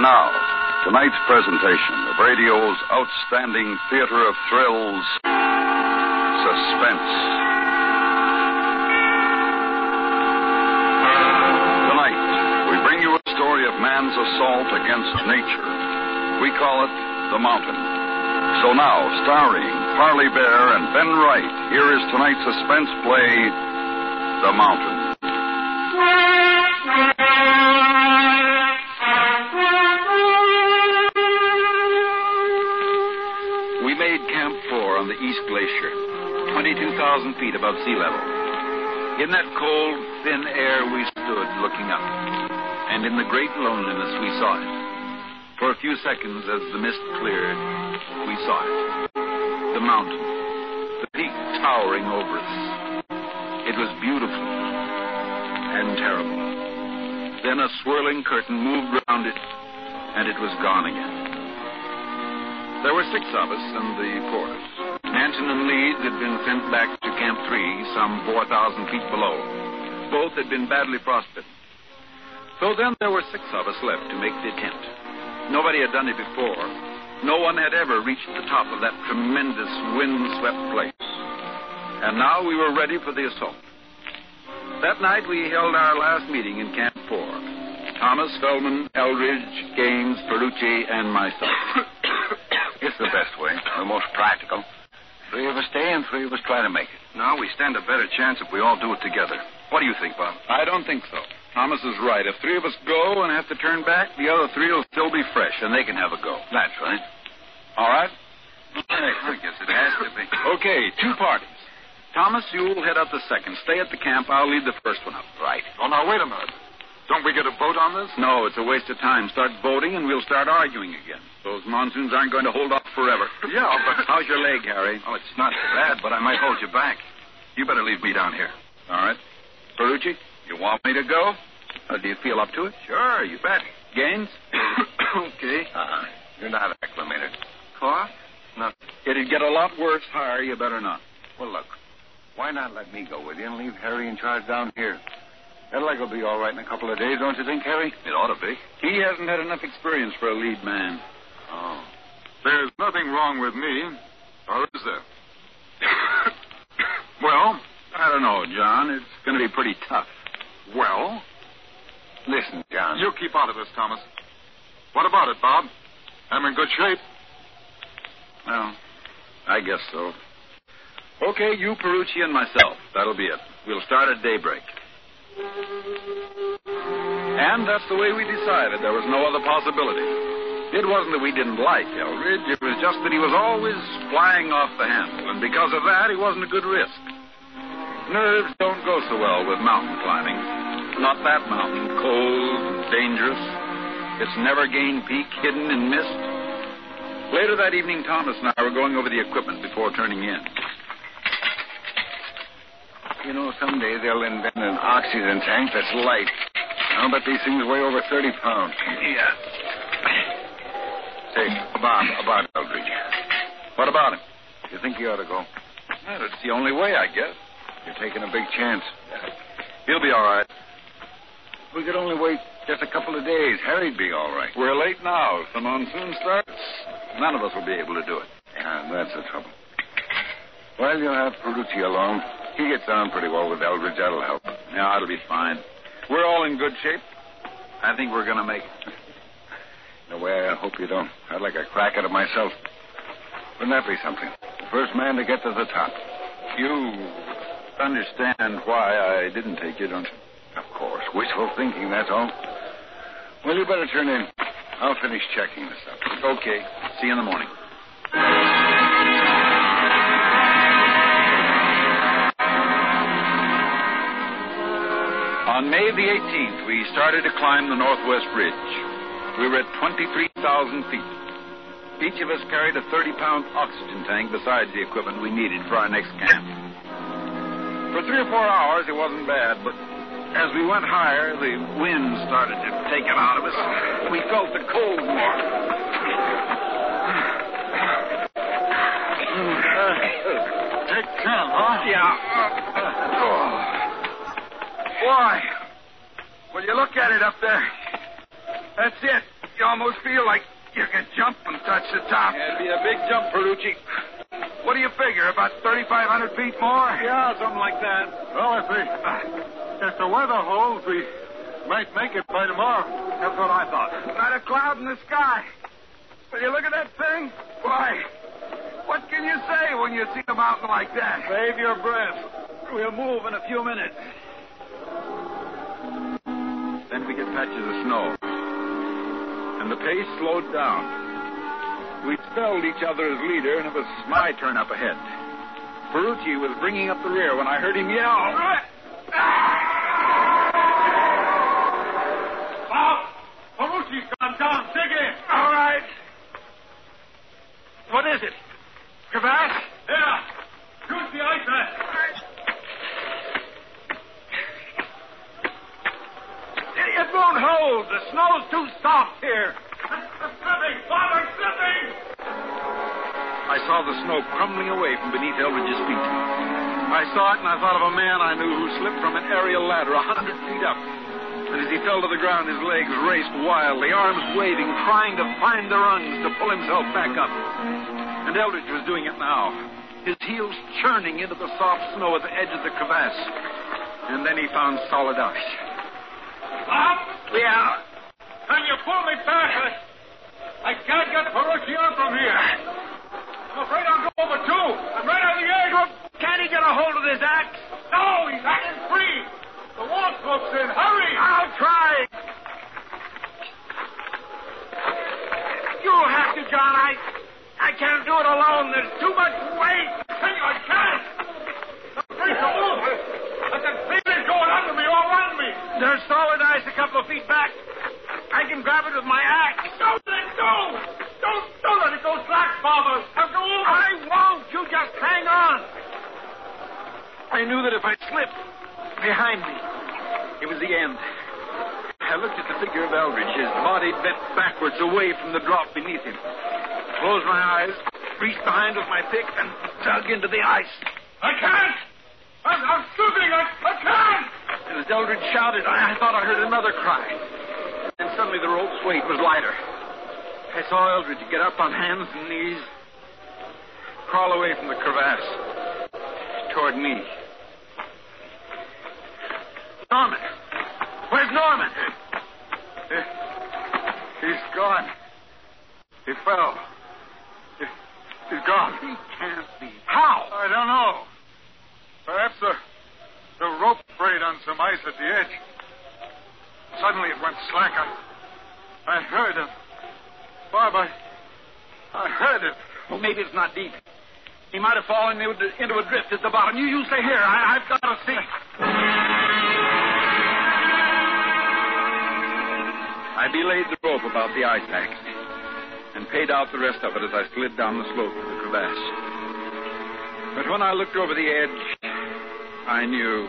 And now, tonight's presentation of radio's outstanding theater of thrills, Suspense. Tonight, we bring you a story of man's assault against nature. We call it The Mountain. So now, starring Parley Baer and Ben Wright, here is tonight's suspense play, The Mountain. East Glacier, 22,000 feet above sea level. In that cold, thin air, we stood looking up. And in the great loneliness, we saw it. For a few seconds, as the mist cleared, we saw it. The mountain, the peak towering over us. It was beautiful and terrible. Then a swirling curtain moved round it, and it was gone again. There were six of us and the porters. Manton and Leeds had been sent back to Camp 3, some 4,000 feet below. Both had been badly frostbitten. So then there were six of us left to make the attempt. Nobody had done it before. No one had ever reached the top of that tremendous wind-swept place. And now we were ready for the assault. That night we held our last meeting in Camp 4. Thomas, Feldman, Eldridge, Gaines, Perucci, and myself. It's the best way, the most practical. Three of us stay and three of us try to make it. Now we stand a better chance if we all do it together. What do you think, Bob? I don't think so. Thomas is right. If three of us go and have to turn back, the other three will still be fresh, and they can have a go. That's right. All right? I guess it has to be. Okay, two parties. Thomas, you'll head up the second. Stay at the camp. I'll lead the first one up. Right. Oh, now, wait a minute. Don't we get a vote on this? No, it's a waste of time. Start voting, and we'll start arguing again. Those monsoons aren't going to hold off forever. Yeah, but- How's your leg, Harry? Oh, it's not bad, but I might hold you back. You better leave me down here. All right. Perucci, you want me to go? Uh, do you feel up to it? Sure, you bet. Gaines? okay. Uh-uh. You're not acclimated. Cough? No. It'd get a lot worse higher. You better not. Well, look. Why not let me go with you and leave Harry in charge down here? That leg will be all right in a couple of days, don't you think, Harry? It ought to be. He hasn't had enough experience for a lead man. Oh. There's nothing wrong with me, or is there? well, I don't know, John. It's going to be pretty tough. well, Listen, John. you keep out of this, Thomas. What about it, Bob? I'm in good shape. Well, I guess so. Okay, you, Perucci, and myself. That'll be it. We'll start at daybreak. And that's the way we decided. There was no other possibility. It wasn't that we didn't like Eldridge. It was just that he was always flying off the handle. And because of that, he wasn't a good risk. Nerves don't go so well with mountain climbing. Not that mountain, cold and dangerous. Its never gain peak hidden in mist. Later that evening, Thomas and I were going over the equipment before turning in. You know, someday they'll invent an oxygen tank that's light. Oh, I'll bet these things weigh over 30 pounds. Yeah. Say, Bob, about Eldridge. What about him? You think he ought to go? Well, it's the only way, I guess. You're taking a big chance. He'll be all right. We could only wait just a couple of days. Harry'd be all right. We're late now. If the monsoon starts, none of us will be able to do it. Yeah, that's the trouble. Well, you'll have Perucci along. He gets on pretty well with Eldridge. That'll help. Yeah, it'll be fine. We're all in good shape. I think we're going to make it. No way, I hope you don't. I'd like a crack at it myself. Wouldn't that be something? The first man to get to the top. You understand why I didn't take you, don't you? Of course. Wishful thinking, that's all. Well, you better turn in. I'll finish checking this up. Okay. See you in the morning. On May the 18th, we started to climb the Northwest Ridge. We were at 23,000 feet. Each of us carried a 30 pound oxygen tank besides the equipment we needed for our next camp. For three or four hours, it wasn't bad, but as we went higher, the wind started to take it out of us. We felt the cold more. Take ten, huh? Yeah. Oh. Boy, when you look at it up there, that's it. You almost feel like you can jump and touch the top. It'd be a big jump, Ferrucci. What do you figure? About 3,500 feet more? Yeah, something like that. Well, if the, if the weather holds, we might make it by tomorrow. That's what I thought. Not a cloud in the sky. When you look at that thing, why, what can you say when you see a mountain like that? Save your breath. We'll move in a few minutes. Then we get patches of snow. And the pace slowed down. We spelled each other as leader, and it was my turn up ahead. Ferrucci was bringing up the rear when I heard him yell. Away from beneath Eldridge's feet. I saw it, and I thought of a man I knew who slipped from an aerial ladder a hundred feet up. And as he fell to the ground, his legs raced wildly, arms waving, trying to find the rungs to pull himself back up. And Eldridge was doing it now, his heels churning into the soft snow at the edge of the crevasse. And then he found solid ice. Bob? Ah, yeah. Can you pull me back? I, I can't get Ferrucci on from here. I'm afraid I'll go over too. I'm right on the edge. Well, can't he get a hold of this axe? No, he's hanging free. The wall smoke's in. Hurry. I'll try. You'll have to, John. I, I can't do it alone. There's too much weight. I can't. I'm afraid to move. But the thing is going under me, all around me. There's solid ice a couple of feet knew that if I slipped behind me, it was the end. I looked at the figure of Eldridge, his body bent backwards away from the drop beneath him. Closed my eyes, reached behind with my pick, and dug into the ice. I can't. I'm, I'm slipping. I, I can't. And as Eldridge shouted, I, I thought I heard another cry. And suddenly the rope's weight was lighter. I saw Eldridge get up on hands and knees, crawl away from the crevasse toward me. Norman! Where's Norman? He's gone. He fell. He, he's gone. He can't be. How? I don't know. Perhaps the, the rope frayed on some ice at the edge. Suddenly it went slack. I, I heard him. Bob, I, I heard it. Well, maybe it's not deep. He might have fallen into, into a drift at the bottom. You, you stay here. I, I've got to see. I belayed the rope about the ice axe and paid out the rest of it as I slid down the slope of the crevasse. But when I looked over the edge, I knew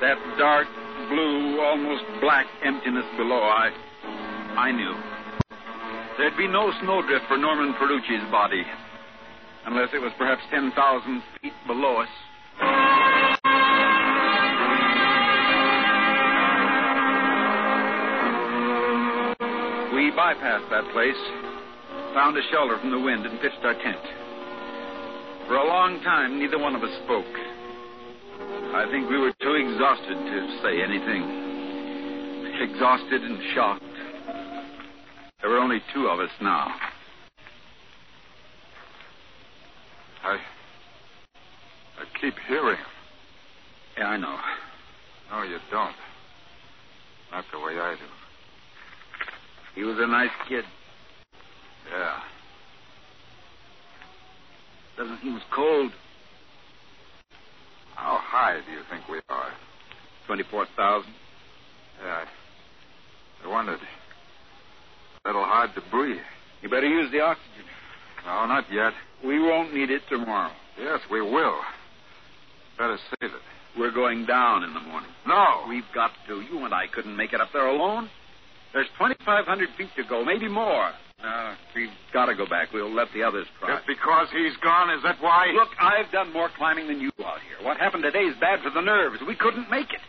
that dark blue, almost black emptiness below. I, I knew there'd be no snowdrift for Norman Ferrucci's body, unless it was perhaps ten thousand feet below us. Bypassed that place, found a shelter from the wind, and pitched our tent. For a long time, neither one of us spoke. I think we were too exhausted to say anything. Exhausted and shocked. There were only two of us now. I. I keep hearing. Yeah, I know. No, you don't. Not the way I do. He was a nice kid. Yeah. Doesn't he was cold. How high do you think we are? 24,000. Yeah. I wondered. A little hard to breathe. You better use the oxygen. No, not yet. We won't need it tomorrow. Yes, we will. Better save it. We're going down in the morning. No. We've got to. You and I couldn't make it up there alone. There's 2,500 feet to go, maybe more. Uh, we've got to go back. We'll let the others try. Just because he's gone, is that why? Look, I've done more climbing than you out here. What happened today is bad for the nerves. We couldn't make it.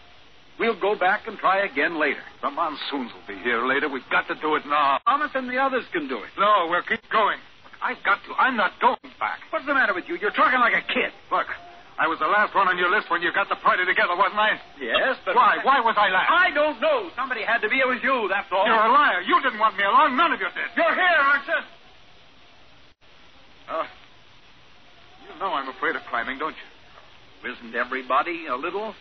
We'll go back and try again later. The monsoons will be here later. We've got to do it now. Thomas and the others can do it. No, we'll keep going. I've got to. I'm not going back. What's the matter with you? You're talking like a kid. Look, I was the last one on your list when you got the party together, wasn't I? Yes, but Why? Why was I last? I don't know. Somebody had to be. It was you. That's all. You're a liar. You didn't want me along. None of you did. You're here, aren't you? Oh. You know I'm afraid of climbing, don't you? Isn't everybody a little?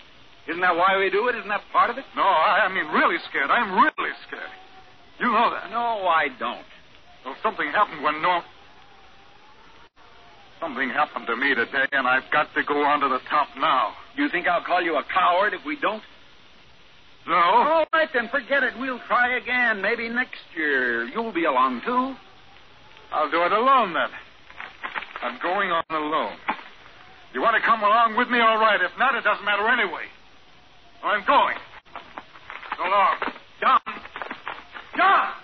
Isn't that why we do it? Isn't that part of it? No, I, I mean really scared. I'm really scared. You know that. No, I don't. Well, something happened when no. Something happened to me today, and I've got to go on to the top now. You think I'll call you a coward if we don't? No? All right, then forget it. We'll try again. Maybe next year. You'll be along, too. I'll do it alone then. I'm going on alone. You want to come along with me? All right. If not, it doesn't matter anyway. I'm going. So long. John! John!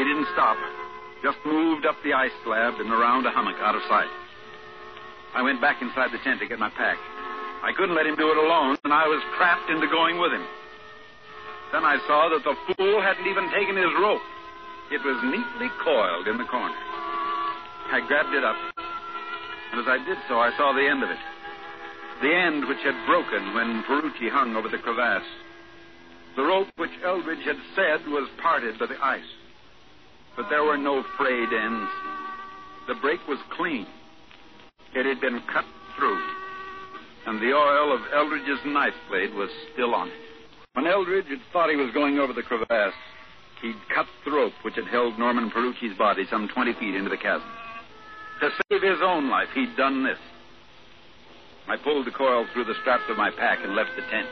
He didn't stop. Just moved up the ice slab and around a hummock out of sight. I went back inside the tent to get my pack. I couldn't let him do it alone, and I was trapped into going with him. Then I saw that the fool hadn't even taken his rope. It was neatly coiled in the corner. I grabbed it up, and as I did so, I saw the end of it. The end which had broken when Ferrucci hung over the crevasse. The rope which Eldridge had said was parted by the ice. But there were no frayed ends. The break was clean. It had been cut through, and the oil of Eldridge's knife blade was still on it. When Eldridge had thought he was going over the crevasse, he'd cut the rope which had held Norman Perucci's body some 20 feet into the chasm. To save his own life, he'd done this. I pulled the coil through the straps of my pack and left the tent.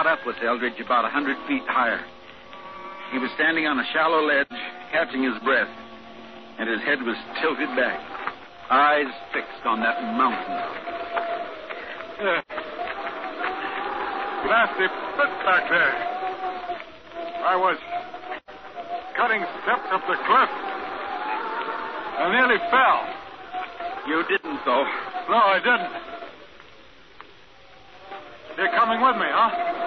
Caught up with Eldridge about a hundred feet higher. He was standing on a shallow ledge, catching his breath, and his head was tilted back, eyes fixed on that mountain. Yeah. Nasty pit back there. I was cutting steps up the cliff. I nearly fell. You didn't, though. No, I didn't. You're coming with me, huh?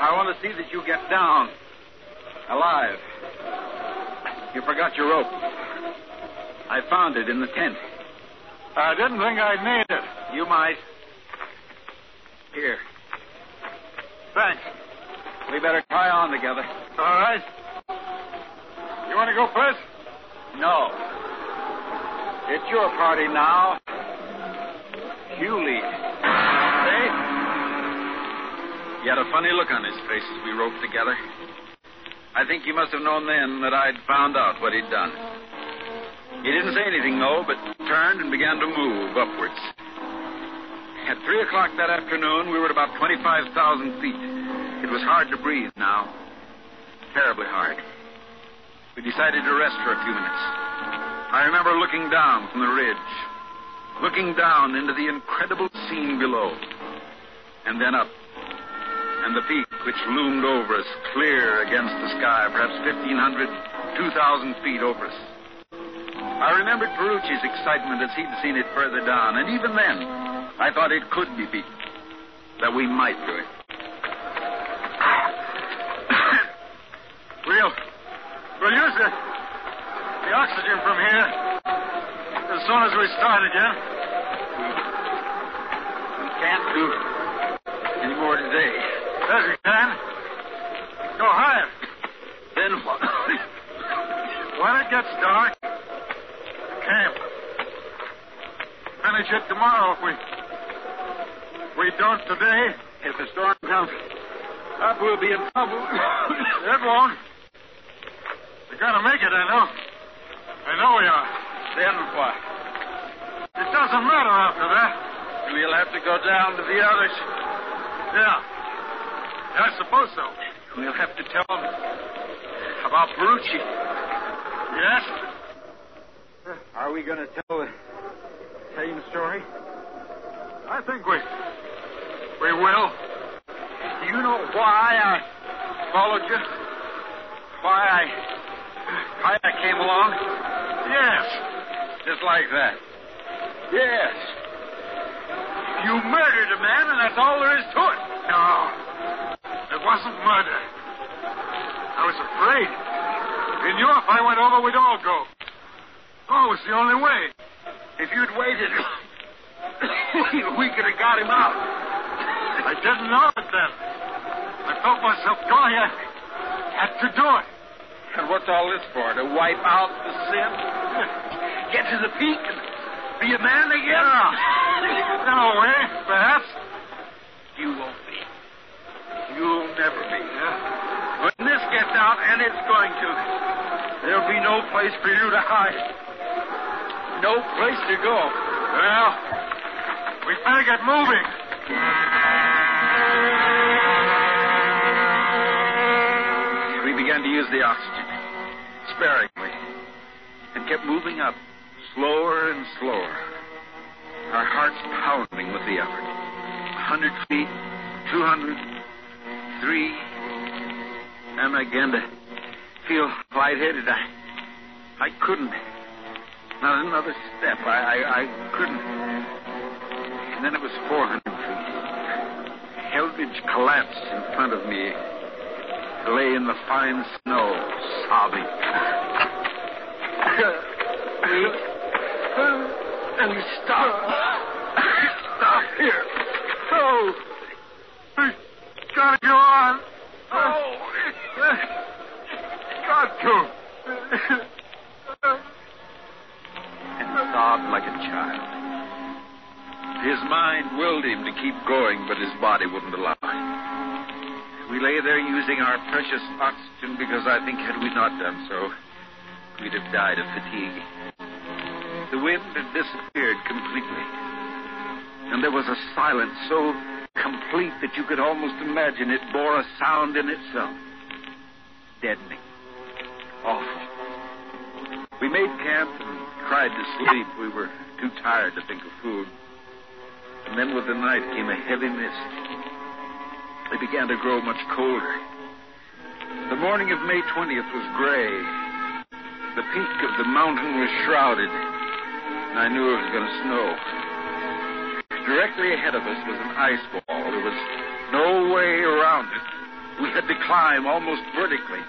I want to see that you get down. Alive. You forgot your rope. I found it in the tent. I didn't think I'd need it. You might. Here. Thanks. We better try on together. All right. You want to go first? No. It's your party now. You lead. He had a funny look on his face as we roped together. I think he must have known then that I'd found out what he'd done. He didn't say anything, though, but turned and began to move upwards. At three o'clock that afternoon, we were at about 25,000 feet. It was hard to breathe now. Terribly hard. We decided to rest for a few minutes. I remember looking down from the ridge, looking down into the incredible scene below, and then up, and the peak which loomed over us, clear against the sky, perhaps 1,500, 2,000 feet over us. I remembered Perucci's excitement as he'd seen it further down, and even then, I thought it could be beaten, that we might do it. We'll, we'll use the, the oxygen from here as soon as we start again. We can't do any more today. Yes, we can. Go higher. Then what? When it gets dark, camp. Finish it tomorrow if we if we don't today. if the storm comes up, we'll be in trouble. It won't. We're gonna make it, I know. I know we are. Then what? It doesn't matter after that. We'll have to go down to the others. Yeah. I suppose so. We'll have to tell them about Barucci. Yes? Are we going to tell the same story? I think we. We will. Do you know why I followed you? Why I. Why I came along? Yes. Just like that. Yes. You murdered a man, and that's all there is to it. No. It wasn't murder. I was afraid. In if I went over, we'd all go. Oh, it's the only way. If you'd waited, we could have got him out. I didn't know it then. I felt myself going. I had to do it. And what's all this for? To wipe out the sin? Get to the peak and be a man again? Yeah. No way, perhaps. You won't. You'll never be. Yeah. When this gets out, and it's going to, there'll be no place for you to hide. No place to go. Well, we better get moving. We began to use the oxygen sparingly and kept moving up slower and slower. Our hearts pounding with the effort. Hundred feet, two hundred, three, and I began to feel lightheaded. I, I couldn't. Not another step. I, I, I couldn't. And then it was 400 feet. Eldridge collapsed in front of me. Lay in the fine snow, sobbing. Wait. And stop. Stop here. Oh, gotta go on. Oh, got to. and sobbed like a child. His mind willed him to keep going, but his body wouldn't allow it. We lay there using our precious oxygen because I think had we not done so, we'd have died of fatigue. The wind had disappeared completely, and there was a silence so complete that you could almost imagine it bore a sound in itself. Deadening. Awful. We made camp and tried to sleep. We were too tired to think of food. And then with the night came a heavy mist. It began to grow much colder. The morning of May 20th was gray. The peak of the mountain was shrouded, and I knew it was going to snow. Directly ahead of us was an ice wall. There was no way around it. We had to climb almost vertically,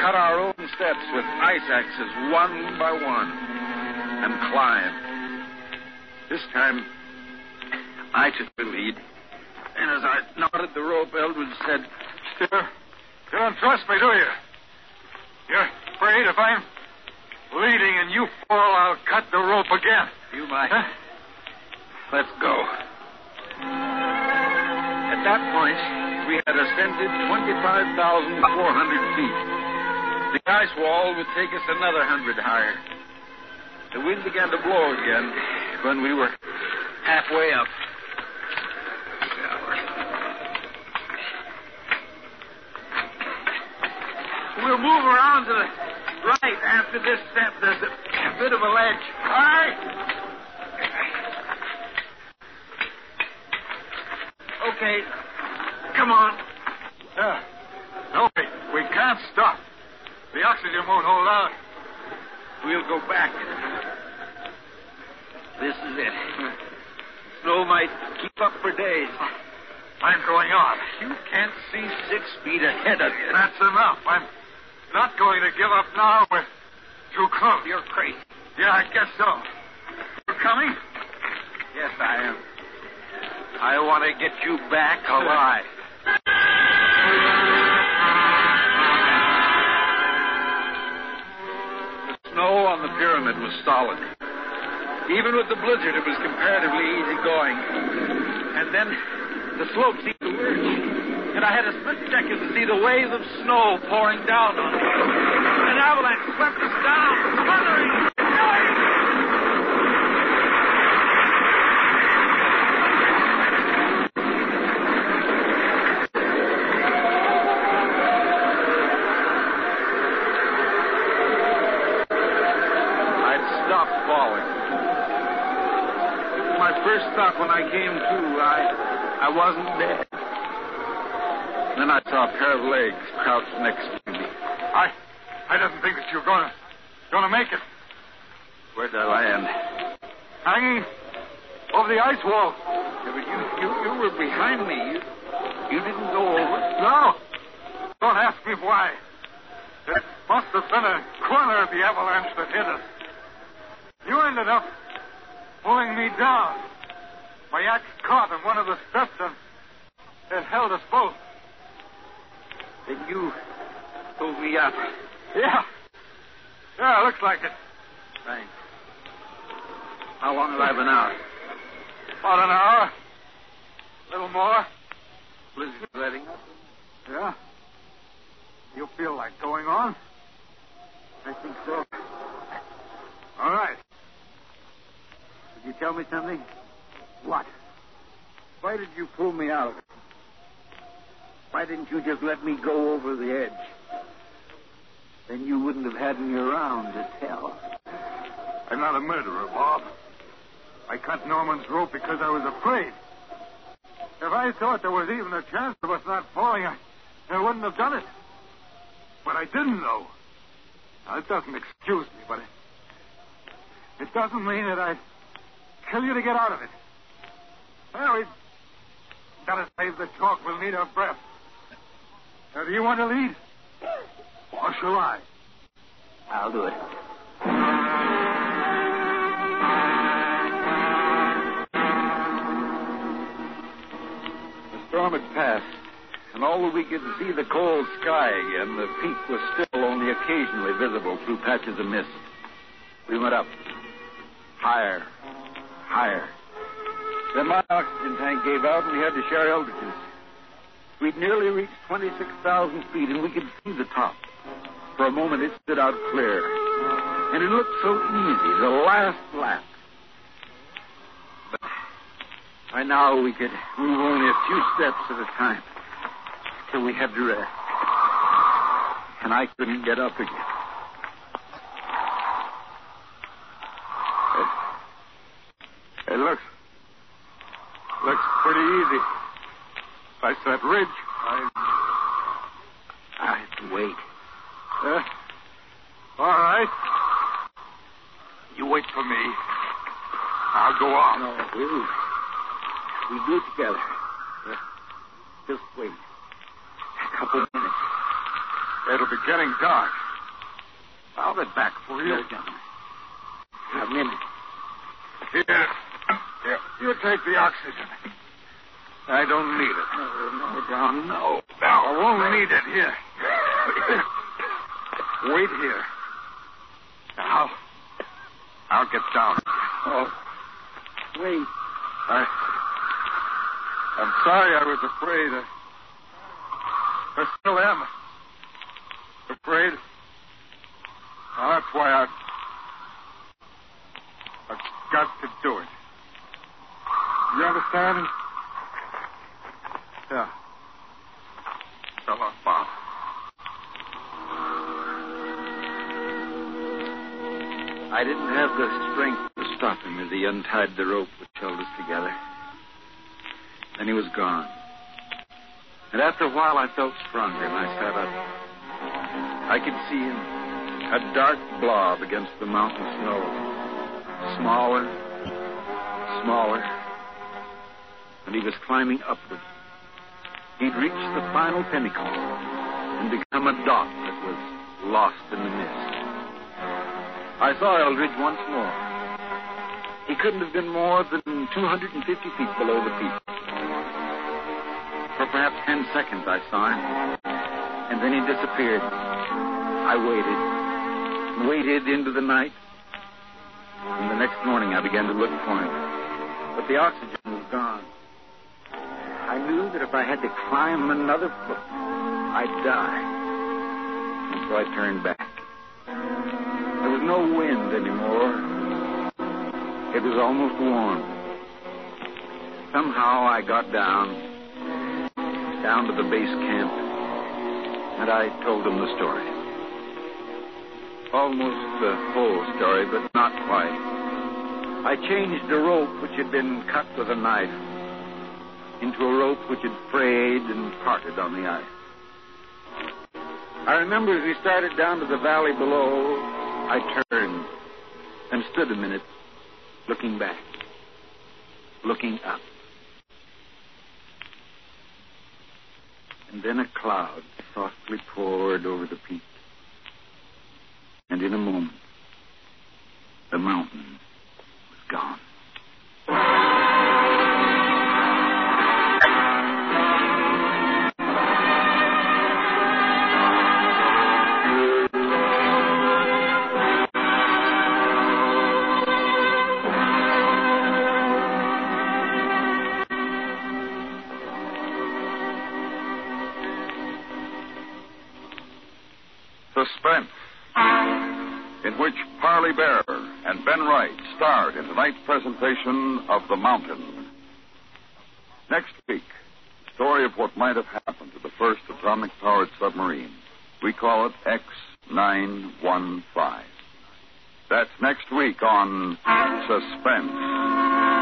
cut our own steps with ice axes one by one, and climb. This time, I took the lead. And as I knotted the rope, Eldridge said, Still, you don't trust me, do you? You're afraid if I'm leading and you fall, I'll cut the rope again. You might. Huh? Let's go. At that point, we had ascended 25,400 feet. The ice wall would take us another hundred higher. The wind began to blow again when we were halfway up. We'll move around to the right after this step. There's a, bit of a ledge. All right. Okay. Come on. Yeah. No, we, we can't stop. The oxygen won't hold out. We'll go back. This is it. Snow might keep up for days. I'm going on. You can't see six feet ahead of you. That's enough. I'm not going to give up now. We're too close. You're crazy. Yeah, I guess so. You're coming? Yes, I am. I want to get you back alive. The snow on the pyramid was solid. Even with the blizzard, it was comparatively easy going. And then the slope seemed to lurch, and I had a split second to see the wave of snow pouring down on me. An avalanche swept us down. Thundering. I'd stopped falling. My first thought when I came to, I, I wasn't dead. Then I saw a pair of legs crouched next to me. I, I didn't think that you were going to, going to make it. Where'd I land? Hanging over the ice wall. Yeah, but you, you, you were behind me. You, you didn't go over. No. Don't ask me why. It must have been a corner of the avalanche that hit us. You ended up pulling me down. My axe caught in one of the steps and it held us both. Then you pulled me up. Yeah. Yeah, looks like it. Thanks. How long have I been out? About an hour. A little more. Blizzard letting up? Yeah. You feel like going on? I think so. All right. Could you tell me something? What? Why did you pull me out? Why didn't you just let me go over the edge? Then you wouldn't have had me around to tell. I'm not a murderer, Bob. I cut Norman's rope because I was afraid. If I thought there was even a chance of us not falling, I, I wouldn't have done it. But I didn't know. Now, it doesn't excuse me, but it, it doesn't mean that I'd kill you to get out of it. Well, we've got to save the talk. We'll need our breath. Now, do you want to lead? Or shall I? I'll do it. The storm had passed, and although we could see the cold sky again, the peak was still only occasionally visible through patches of mist. We went up. Higher. Higher. Then my oxygen tank gave out, and we had to share Eldridge's. We'd nearly reached 26,000 feet, and we could see the top. For a moment, it stood out clear. And it looked so easy, the last lap. But by now, we could move only a few steps at a time till we had to rest. And I couldn't get up again. It, looks pretty easy. Like that ridge. I, I had to wait. uh, all right. You wait for me. I'll go on. No, we'll, we do it together. Uh, Just wait. A couple minutes. It'll be getting dark. I'll be back for you. No, John. A minute. Here. Here. You take the oxygen. I don't need it. No, no, John, no. No, I won't need it. Here. Wait here. Now, I'll get down. Oh, wait. I. I'm sorry I was afraid. I, I still am. Afraid. That's why I. I've got to do it. You understand? Yeah. Bob. I didn't have the strength to stop him as he untied the rope which held us together. Then he was gone. And after a while, I felt stronger, and I sat up. I could see him, a dark blob against the mountain snow. Smaller, smaller. And he was climbing upward. He'd reached the final pinnacle and become a dot that was lost in the mist. I saw Eldridge once more. He couldn't have been more than 250 feet below the peak. For perhaps 10 seconds I saw him, and then he disappeared. I waited, waited into the night, and the next morning I began to look for him. But the oxygen was. I knew that if I had to climb another foot, I'd die. And so I turned back. There was no wind anymore. It was almost warm. Somehow I got down, down to the base camp, and I told them the story. Almost the whole story, but not quite. I changed a rope which had been cut with a knife into a rope which had frayed and parted on the ice. I remember as we started down to the valley below, I turned and stood a minute looking back, looking up. And then a cloud softly poured over the peak. And in a moment, the mountain was gone. Tonight's presentation of The Mountain. Next week, the story of what might have happened to the first atomic powered submarine. We call it X 915. That's next week on Suspense.